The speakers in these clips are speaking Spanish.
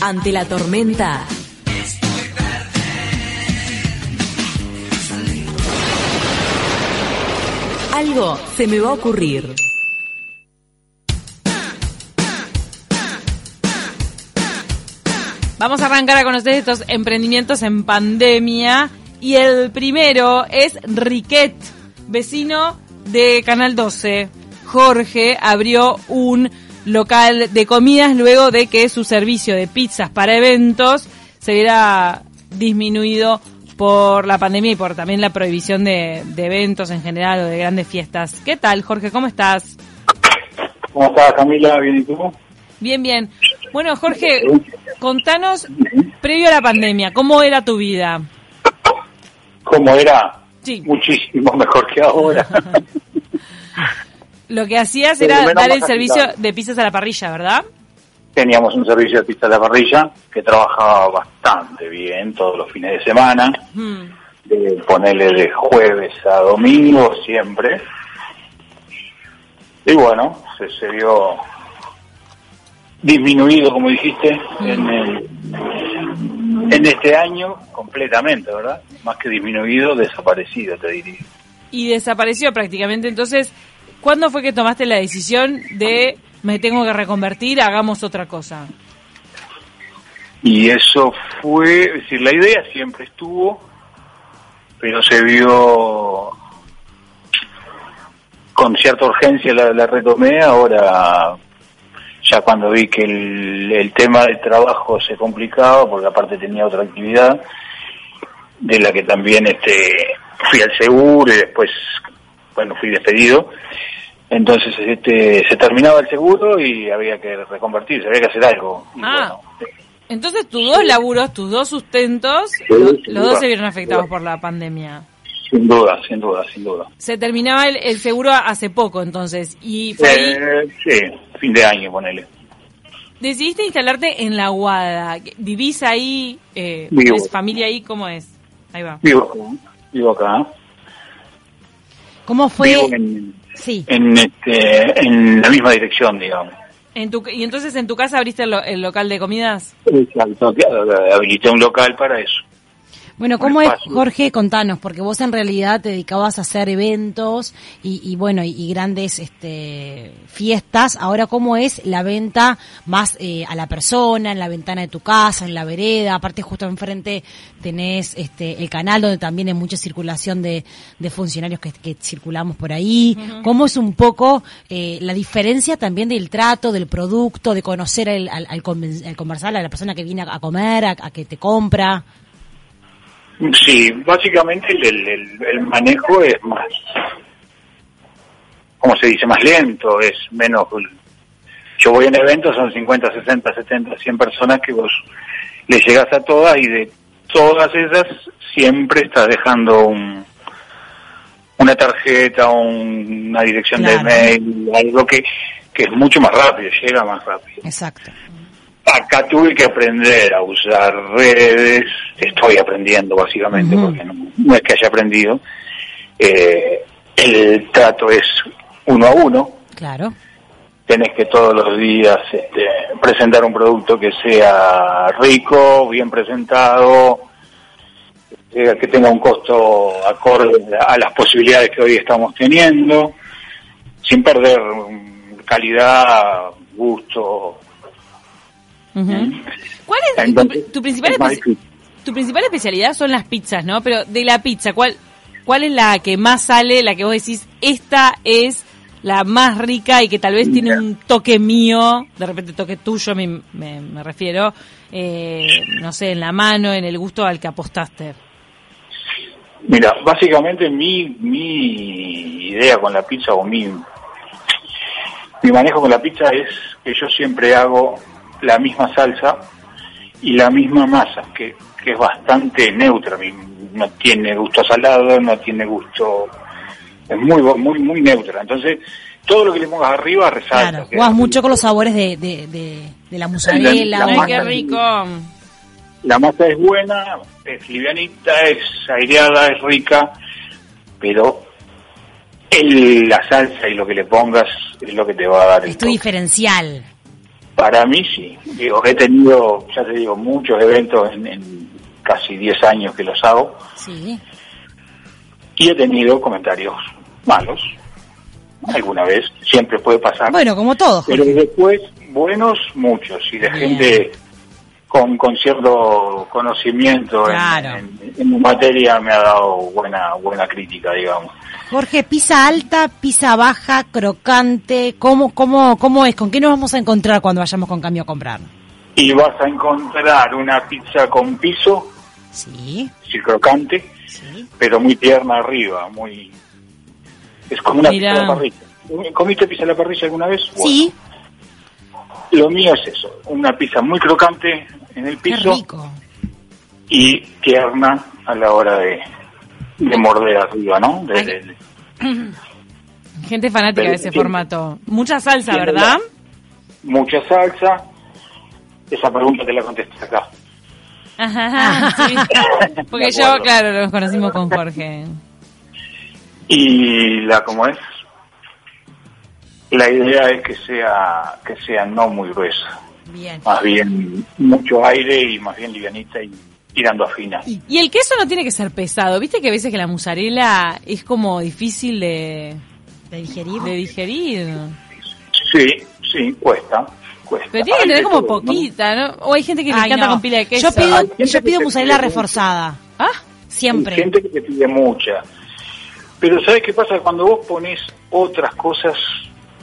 Ante la tormenta. Algo se me va a ocurrir. Vamos a arrancar a conocer estos emprendimientos en pandemia. Y el primero es Riquet, vecino de Canal 12. Jorge abrió un local de comidas luego de que su servicio de pizzas para eventos se viera disminuido por la pandemia y por también la prohibición de, de eventos en general o de grandes fiestas. ¿Qué tal, Jorge? ¿Cómo estás? ¿Cómo estás, Camila? ¿Bien y tú? Bien, bien. Bueno, Jorge, contanos, previo a la pandemia, ¿cómo era tu vida? ¿Cómo era? Sí. Muchísimo mejor que ahora. Lo que hacías era dar el servicio de pizzas a la parrilla, ¿verdad? Teníamos un servicio de pizza a la parrilla que trabajaba bastante bien todos los fines de semana, Hmm. de ponerle de jueves a domingo siempre. Y bueno, se, se vio disminuido, como dijiste, en, el- en este año completamente, ¿verdad? Más que disminuido, desaparecido, te diría. Y desapareció prácticamente. Entonces, ¿cuándo fue que tomaste la decisión de me tengo que reconvertir, hagamos otra cosa? Y eso fue, es decir, la idea siempre estuvo, pero se vio con cierta urgencia la, retomé, ahora ya cuando vi que el, el tema del trabajo se complicaba, porque aparte tenía otra actividad, de la que también este fui al seguro y después, bueno, fui despedido. Entonces este se terminaba el seguro y había que reconvertirse, había que hacer algo. Ah. bueno, Entonces, tus dos laburos, tus dos sustentos, Sí, los dos se vieron afectados por la pandemia. Sin duda, sin duda, sin duda. Se terminaba el, el seguro hace poco, entonces, y fue Eh, sí, fin de año, ponele. decidiste instalarte en La Guada. ¿Vivís ahí? Eh, Vivo. ¿Tenés familia ahí? ¿Cómo es? Ahí va. Vivo, vivo acá. ¿Cómo fue? Vivo en, Sí. en, este, en la misma dirección, digamos. En tu, ¿Y entonces en tu casa abriste el, lo- el local de comidas? Exacto, habilité un local para eso. Bueno, ¿cómo es. Jorge? Contanos, porque vos en realidad te dedicabas a hacer eventos y, y bueno, y, y grandes este, fiestas. Ahora, ¿cómo es la venta más eh, a la persona, en la ventana de tu casa, en la vereda? Aparte, justo enfrente tenés este, el canal donde también hay mucha circulación de, de funcionarios que, que circulamos por ahí. ¿Cómo es un poco eh, la diferencia también del trato, del producto, de conocer al, al, al conversar a la persona que viene a, a comer, a- a que te compra? Sí, básicamente el, el- manejo es más, ¿cómo se dice? Más lento, es menos... Yo voy en eventos, son 50, 60, 70, 100 personas que vos le llegas a todas y de todas esas siempre estás dejando un, una tarjeta, un- una dirección Claro. de mail, algo que, que es mucho más rápido, llega más rápido. Exacto. Acá tuve que aprender a usar redes, estoy aprendiendo básicamente, porque no, no es que haya aprendido. Eh, el trato es uno a uno, Claro. tenés que todos los días este, presentar un producto que sea rico, bien presentado, eh, que tenga un costo acorde a las posibilidades que hoy estamos teniendo, sin perder calidad, gusto. ¿Cuál es tu- Entonces, tu, principal es tu principal especialidad son las pizzas, ¿no? Pero de la pizza, ¿cuál cuál es la que más sale, la que vos decís, esta es la más rica y que tal vez tiene un toque mío, de repente toque tuyo me, me, me refiero, eh, no sé, en la mano, en el gusto al que apostaste? Mira, básicamente mi, mi idea con la pizza o mi, mi manejo con la pizza es que yo siempre hago la misma salsa y la misma masa, que, que es bastante neutra, mi- no tiene gusto salado, no tiene gusto, es muy muy muy neutra. Entonces, todo lo que le pongas arriba resalta. Claro. Jugás mucho con los sabores de, de, de, de la mozzarella. La ¡Ay, o- masa- qué rico! La masa es buena, es livianita, es aireada, es rica, pero el, la salsa y lo que le pongas es lo que te va a dar el Es tu diferencial. Para mí sí. Digo, he tenido, ya te digo, muchos eventos en, en casi 10 años que los hago Sí. y he tenido comentarios malos. Alguna vez, siempre puede pasar. Bueno, como todo, pero después, buenos, muchos. Y de Bien. gente con, con cierto conocimiento en- Claro. en, materia me ha dado buena, buena crítica, digamos. Jorge, pizza alta, pizza baja, crocante, ¿cómo, cómo, ¿cómo es? ¿Con qué nos vamos a encontrar cuando vayamos con cambio a comprar? Y vas a encontrar una pizza con piso, Sí, sí, crocante, sí. pero muy tierna arriba, muy... Es como una Mirá. pizza a la parrilla. ¿Comiste pizza a la parrilla alguna vez? Bueno, Sí, Lo mío es eso, una pizza muy crocante en el piso y tierna a la hora de, de morder arriba, ¿no? De- de- Gente fanática de ese formato. Mucha salsa, ¿verdad? mucha salsa. Esa pregunta te la contestas acá. Ajá, sí. Porque yo, claro, nos conocimos con Jorge. Y la como es, la idea es que sea que sea no muy gruesa, Bien. más bien mucho aire y más bien livianita y tirando a fina. Y el queso no tiene que ser pesado. ¿Viste que a veces que la mozzarella es como difícil de, ¿De digerir? de digerir? Sí, sí, cuesta, cuesta. Pero tiene que Hay tener como todo, poquita, ¿no? O hay gente que le Ay, encanta no. con pila de queso. Yo pido, Hay yo pido mozzarella pide mucho. reforzada. Ah, Hay Siempre. gente que te pide mucha. Pero ¿sabes qué pasa? Cuando vos pones otras cosas,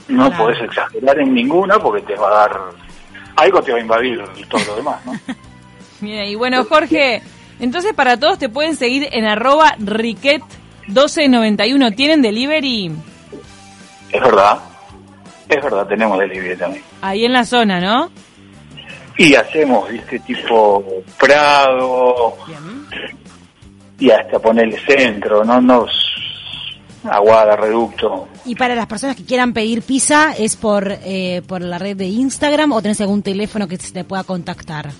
no Claro. podés exagerar en ninguna porque te va a dar... Algo te va a invadir todo lo demás, ¿no? mira, y bueno, Jorge, entonces para todos te pueden seguir en arroba riquet1291. ¿Tienen delivery? Es verdad, es verdad, tenemos delivery también. Ahí en la zona, ¿no? Y hacemos, viste, tipo Prado Bien. y hasta ponerle centro, no nos... Aguada, Reducto. Y para las personas que quieran pedir pizza, ¿es por, eh, por la red de Instagram o tenés algún teléfono que se te pueda contactar?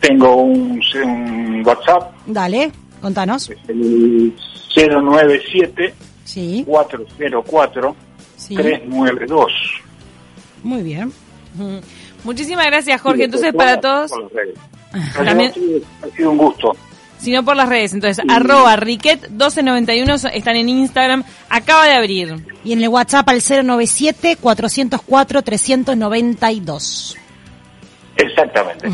Tengo un, un WhatsApp, Dale, contanos. el 097 Sí, 404 sí. 392. Muy bien. Muchísimas gracias, Jorge. Entonces, para todos, También... Ha sido un gusto. Sino por las redes. Entonces, arroba riquet1291 so- están en Instagram. Acaba de abrir. Y en el WhatsApp al 097-404-392. Exactamente.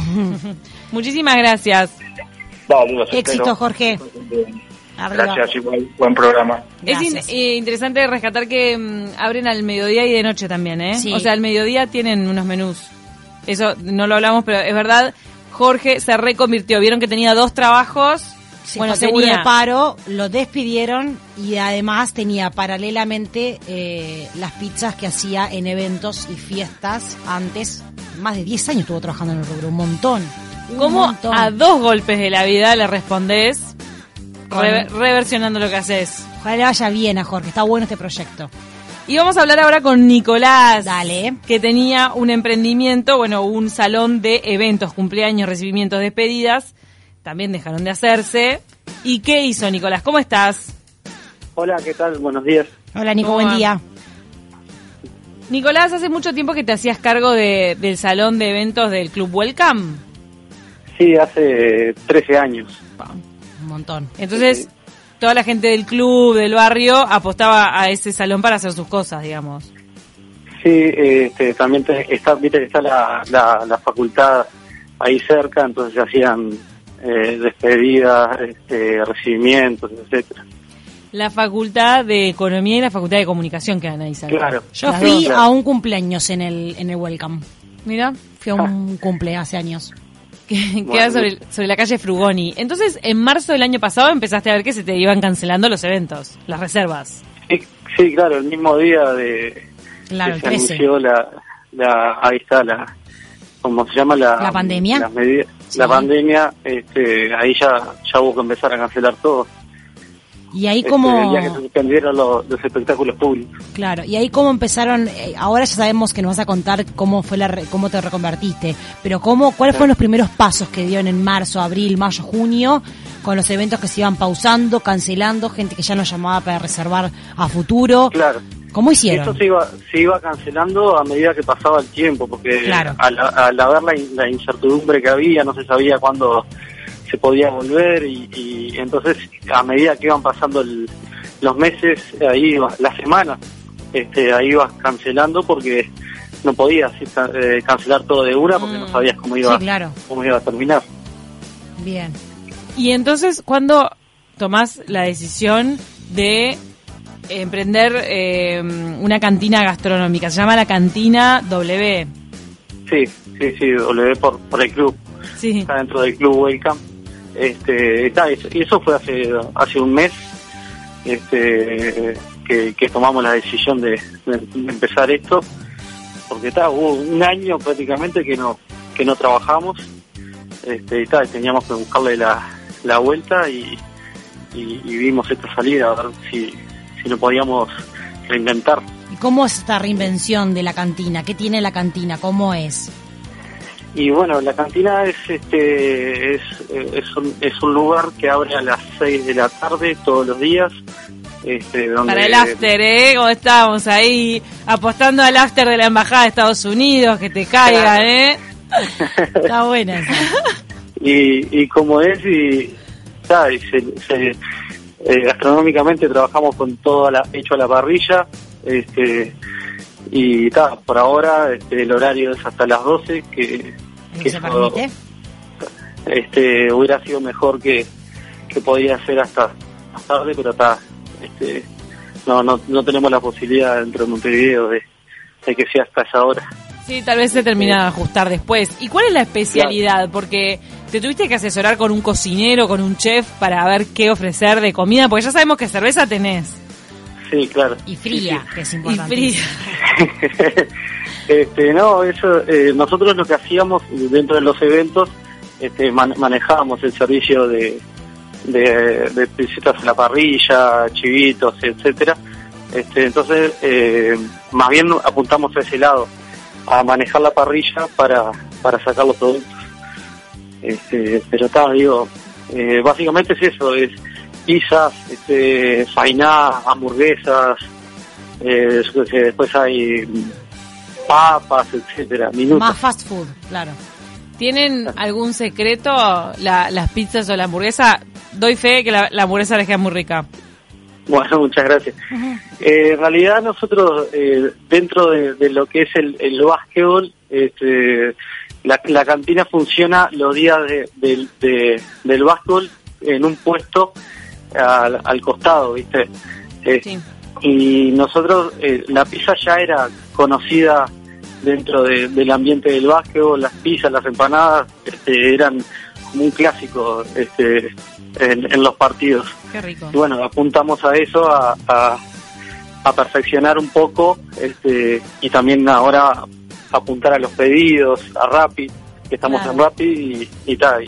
Muchísimas gracias. Vale, los Éxito. Jorge. Arriba. Gracias, igual. Buen programa. Es in- eh, interesante rescatar que mm, abren al mediodía y de noche también, ¿eh? Sí. O sea, al mediodía tienen unos menús. Eso no lo hablamos, pero es verdad. Jorge se reconvirtió. Vieron que tenía dos trabajos. Sí, bueno, tenía de paro, lo despidieron y además tenía paralelamente eh, las pizzas que hacía en eventos y fiestas antes. Más de 10 años estuvo trabajando en el rubro, un montón. Un ¿Cómo montón. a dos golpes de la vida le respondés reversionando lo que haces? Ojalá le vaya bien a Jorge, está bueno este proyecto. Y vamos a hablar ahora con Nicolás. Dale. Que tenía un emprendimiento, bueno, un salón de eventos, cumpleaños, recibimientos, despedidas. También dejaron de hacerse. ¿Y qué hizo Nicolás? ¿Cómo estás? Hola, ¿qué tal? Buenos días. Hola Nico, ¿Cómo buen va? día. Nicolás, hace mucho tiempo que te hacías cargo de- del salón de eventos del Club Welcome. Sí, hace 13 años. Un montón. Entonces, toda la gente del club, del barrio, apostaba a ese salón para hacer sus cosas, digamos. Sí, este, también te- está, viste que está la, la, la facultad ahí cerca, entonces se hacían eh, despedidas, este, recibimientos, etcétera. La Facultad de Economía y la Facultad de Comunicación quedan ahí cerca. Claro. Yo Las fui claro. a un cumpleaños en el, en el Welcome. Mira, Fui a un cumple hace años. Que queda sobre, sobre la calle Frugoni. Entonces, en marzo del año pasado empezaste a ver que se te iban cancelando los eventos, las reservas. Sí, sí, claro, el mismo día de Claro, que se 13. anunció la, la, ahí está la, ¿cómo se llama? La, ¿La pandemia? Sí. La pandemia, este, ahí ya, ya hubo que empezar a cancelar todo. Y ahí Este, como... el día que se suspendieron los, los espectáculos públicos. Claro, y ahí cómo empezaron, eh, ahora ya sabemos que nos vas a contar cómo fue la re- cómo te reconvertiste, pero cómo cuáles fueron los primeros pasos que dieron en marzo, abril, mayo, junio con los eventos que se iban pausando, cancelando, gente que ya nos llamaba para reservar a futuro. Claro. ¿Cómo hicieron? Esto se iba, se iba cancelando a medida que pasaba el tiempo, porque Claro. al, al haber la, la incertidumbre que había, no se sabía cuándo se podía volver y, y entonces a medida que iban pasando el- los meses, ahí iba- las semanas, este, ahí ibas cancelando porque no podías eh, cancelar todo de una porque no Mm. sabías cómo iba, Sí, claro. cómo iba a terminar. Bien. Y entonces, ¿cuándo tomás la decisión de emprender eh, una cantina gastronómica? Se llama la Cantina W. Sí, sí, sí, volví por, por el club. Sí. está dentro del club Welcome. Este, está, eso- fue hace hace un mes este, que, que tomamos la decisión de, empezar esto, porque está, hubo un año prácticamente que no que no trabajamos, este, está, teníamos que buscarle la, la vuelta y vimos esta salida a ver si, si lo podíamos reinventar. ¿Y cómo es esta reinvención de la cantina? ¿Qué tiene la cantina? ¿Cómo es? Y bueno, la cantina es este es, es, un, es un lugar que abre a las 6 de la tarde todos los días. Este, donde, Para el after, ¿eh? Como estábamos ahí apostando al after de la Embajada de Estados Unidos, que te caigan, ¿eh? Está buena. Y, y como es, y, está, y se- se- eh, gastronómicamente trabajamos con todo la- hecho a la parrilla. Este, y está, por ahora este, el horario es hasta las 12, que, ¿No que se permite? este hubiera sido mejor que, que podía ser hasta más tarde, pero está, este, no, no, no tenemos la posibilidad dentro de Montevideo de, de que sea hasta esa hora. Sí, tal vez se termina de ajustar después. ¿Y cuál es la especialidad? Porque te tuviste que asesorar con un cocinero, con un chef, para ver qué ofrecer de comida, porque ya sabemos que cerveza tenés. Sí, claro. Y fría, que es Y importante. fría. este, no, eso, eh, nosotros lo que hacíamos dentro de los eventos, este, man- manejábamos el servicio de, de, a la parrilla, chivitos, etcétera. Este, entonces, eh, más bien apuntamos a ese lado, a manejar la parrilla para, para sacar los productos. Este, pero está, digo, eh, básicamente es eso, es pizzas, este, fainá, hamburguesas, eh, después hay papas, etcétera, minutos. Más fast food, claro. ¿Tienen algún secreto la- las pizzas o la hamburguesa? Doy fe que la, la hamburguesa les queda muy rica. Bueno, muchas gracias. Eh, en realidad nosotros, eh, dentro de, de lo que es el, el básquetbol, este, la, la cantina funciona los días de- del- de- del básquetbol en un puesto al, al costado, ¿viste? Eh, Sí. Y nosotros, eh, la pizza ya era conocida dentro de- del ambiente del básquetbol, las pizzas, las empanadas, este, eran como un clásico este, en, en los partidos. Qué rico. Y bueno, apuntamos a eso, a, a, a perfeccionar un poco este, y también ahora apuntar a los pedidos, a Rappi, que estamos Claro. en Rappi y, y, tal,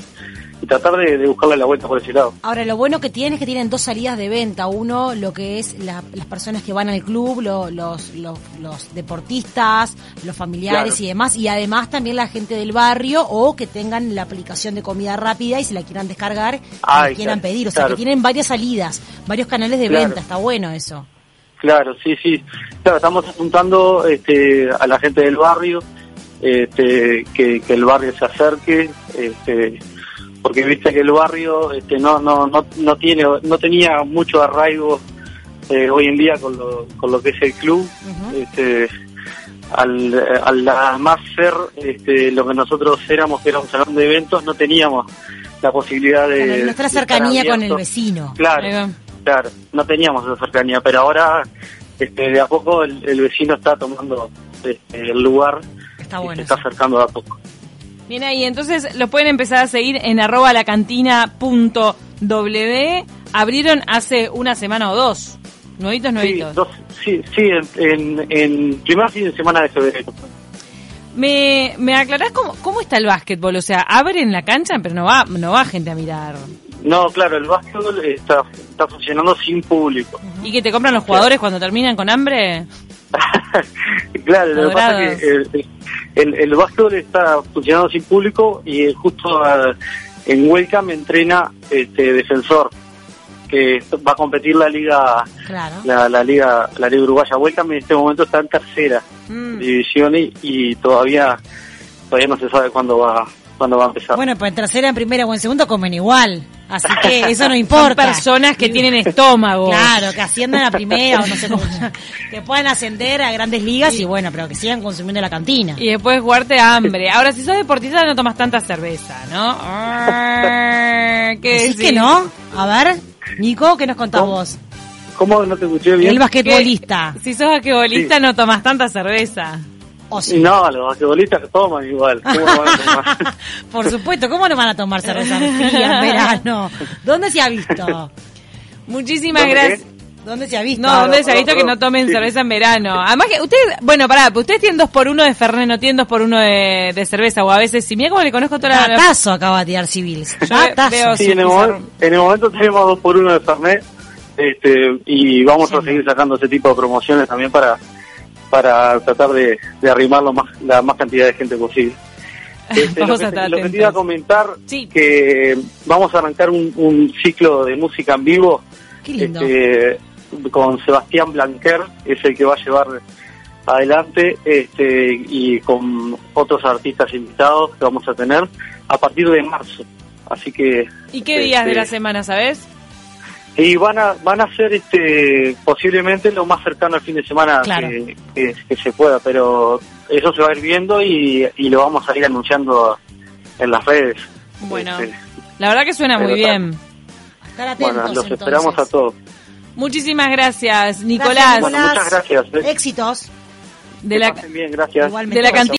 y, tratar de, de buscarle la vuelta por ese lado. Ahora, lo bueno que tienen es que tienen dos salidas de venta. Uno, lo que es la- las personas que van al club, lo- los, los, los deportistas, los familiares Claro. y demás. Y además también la gente del barrio o que tengan la aplicación de comida rápida y se la quieran descargar y la quieran claro, pedir. O sea, claro. que tienen varias salidas, varios canales de venta. Está bueno eso. Claro, sí, sí. Claro, estamos apuntando este, a la gente del barrio, este, que, que el barrio se acerque, este, porque viste que el barrio este, no, no, no, no tiene, no tenía mucho arraigo eh, hoy en día con lo, con lo que es el club. este, al, al además ser este, lo que nosotros éramos, que era un salón de eventos, no teníamos la posibilidad de... Nuestra de cercanía con el vecino. Claro, claro, no teníamos esa cercanía, pero ahora este, de a poco el, el vecino está tomando este, el lugar Está y bueno se está acercando de a poco. Bien ahí, entonces los pueden empezar a seguir en arroba lacantina.w. Abrieron hace una semana o dos. Nuevitos, Sí, nuevitos. dos- sí, sí, en, en, en primer fin de semana de febrero. ¿Me, me aclarás cómo, cómo está el básquetbol? O sea, abren la cancha, pero no va, no va gente a mirar. No, claro, el básquetbol está, está funcionando sin público. ¿Y que te compran los jugadores cuando terminan con hambre? claro, lo que pasa es que el, el, el básquetbol está funcionando sin público y justo ah, en Welcome entrena este defensor. que va a competir la liga Claro. la, la liga la liga uruguaya vuelta en este momento está en tercera Mm. división y, y todavía todavía no se sabe cuándo va cuándo va a empezar Bueno, pues en tercera, en primera o en segundo comen igual. Así que eso no Son importa. personas que tienen estómago. Claro, que asciendan a primera o no sé cómo. Que puedan ascender a grandes ligas y bueno, pero que sigan consumiendo la cantina. Y después jugarte hambre. Ahora, si sos deportista no tomas tanta cerveza, ¿no? ¿Qué que no? A ver, Nico, ¿qué nos contás ¿Cómo? vos? ¿cómo no te escuché bien? El ¿Qué- basquetbolista. Si sos basquetbolista no tomas tanta cerveza. ¿O sí? no los basquetbolistas toman igual ¿Cómo no van a tomar? Por supuesto, ¿cómo no van a tomar cerveza fría en verano? ¿Dónde se ha visto? Muchísimas ¿Dónde gracias. ¿Dónde se ha visto? No, ¿dónde se ha visto que no. tomen Sí. cerveza en verano? Además que ustedes, bueno, pará, ustedes tienen dos por uno de Fernet, no tienen dos por uno de, de cerveza, o a veces, si mira cómo le conozco toda la... Acaba de tirar Civils. Veo- Sí, en el, momento, en el momento tenemos dos por uno de Fernet este, y vamos Sí. a seguir sacando ese tipo de promociones también para para tratar de, de arrimar lo más, la más cantidad de gente posible. Este, Vamos lo, que, estar lo que te iba a comentar Sí. que vamos a arrancar un, un ciclo de música en vivo este, con Sebastián Blanquer, es el que va a llevar adelante este, y con otros artistas invitados que vamos a tener a partir de marzo. Así que ¿Y qué días de este, la semana, sabes? Y van a van a ser este posiblemente lo más cercano al fin de semana Claro. que, que- que se pueda, pero eso se va a ir viendo y, y lo vamos a ir anunciando en las redes. Bueno, Este, la verdad que suena muy bien. Estar atentos, bueno, los entonces. esperamos a todos. Muchísimas gracias, Gracias, Nicolás, Bueno, muchas gracias. Éxitos. de Que la, bien, gracias. Igualmente. de la cantina.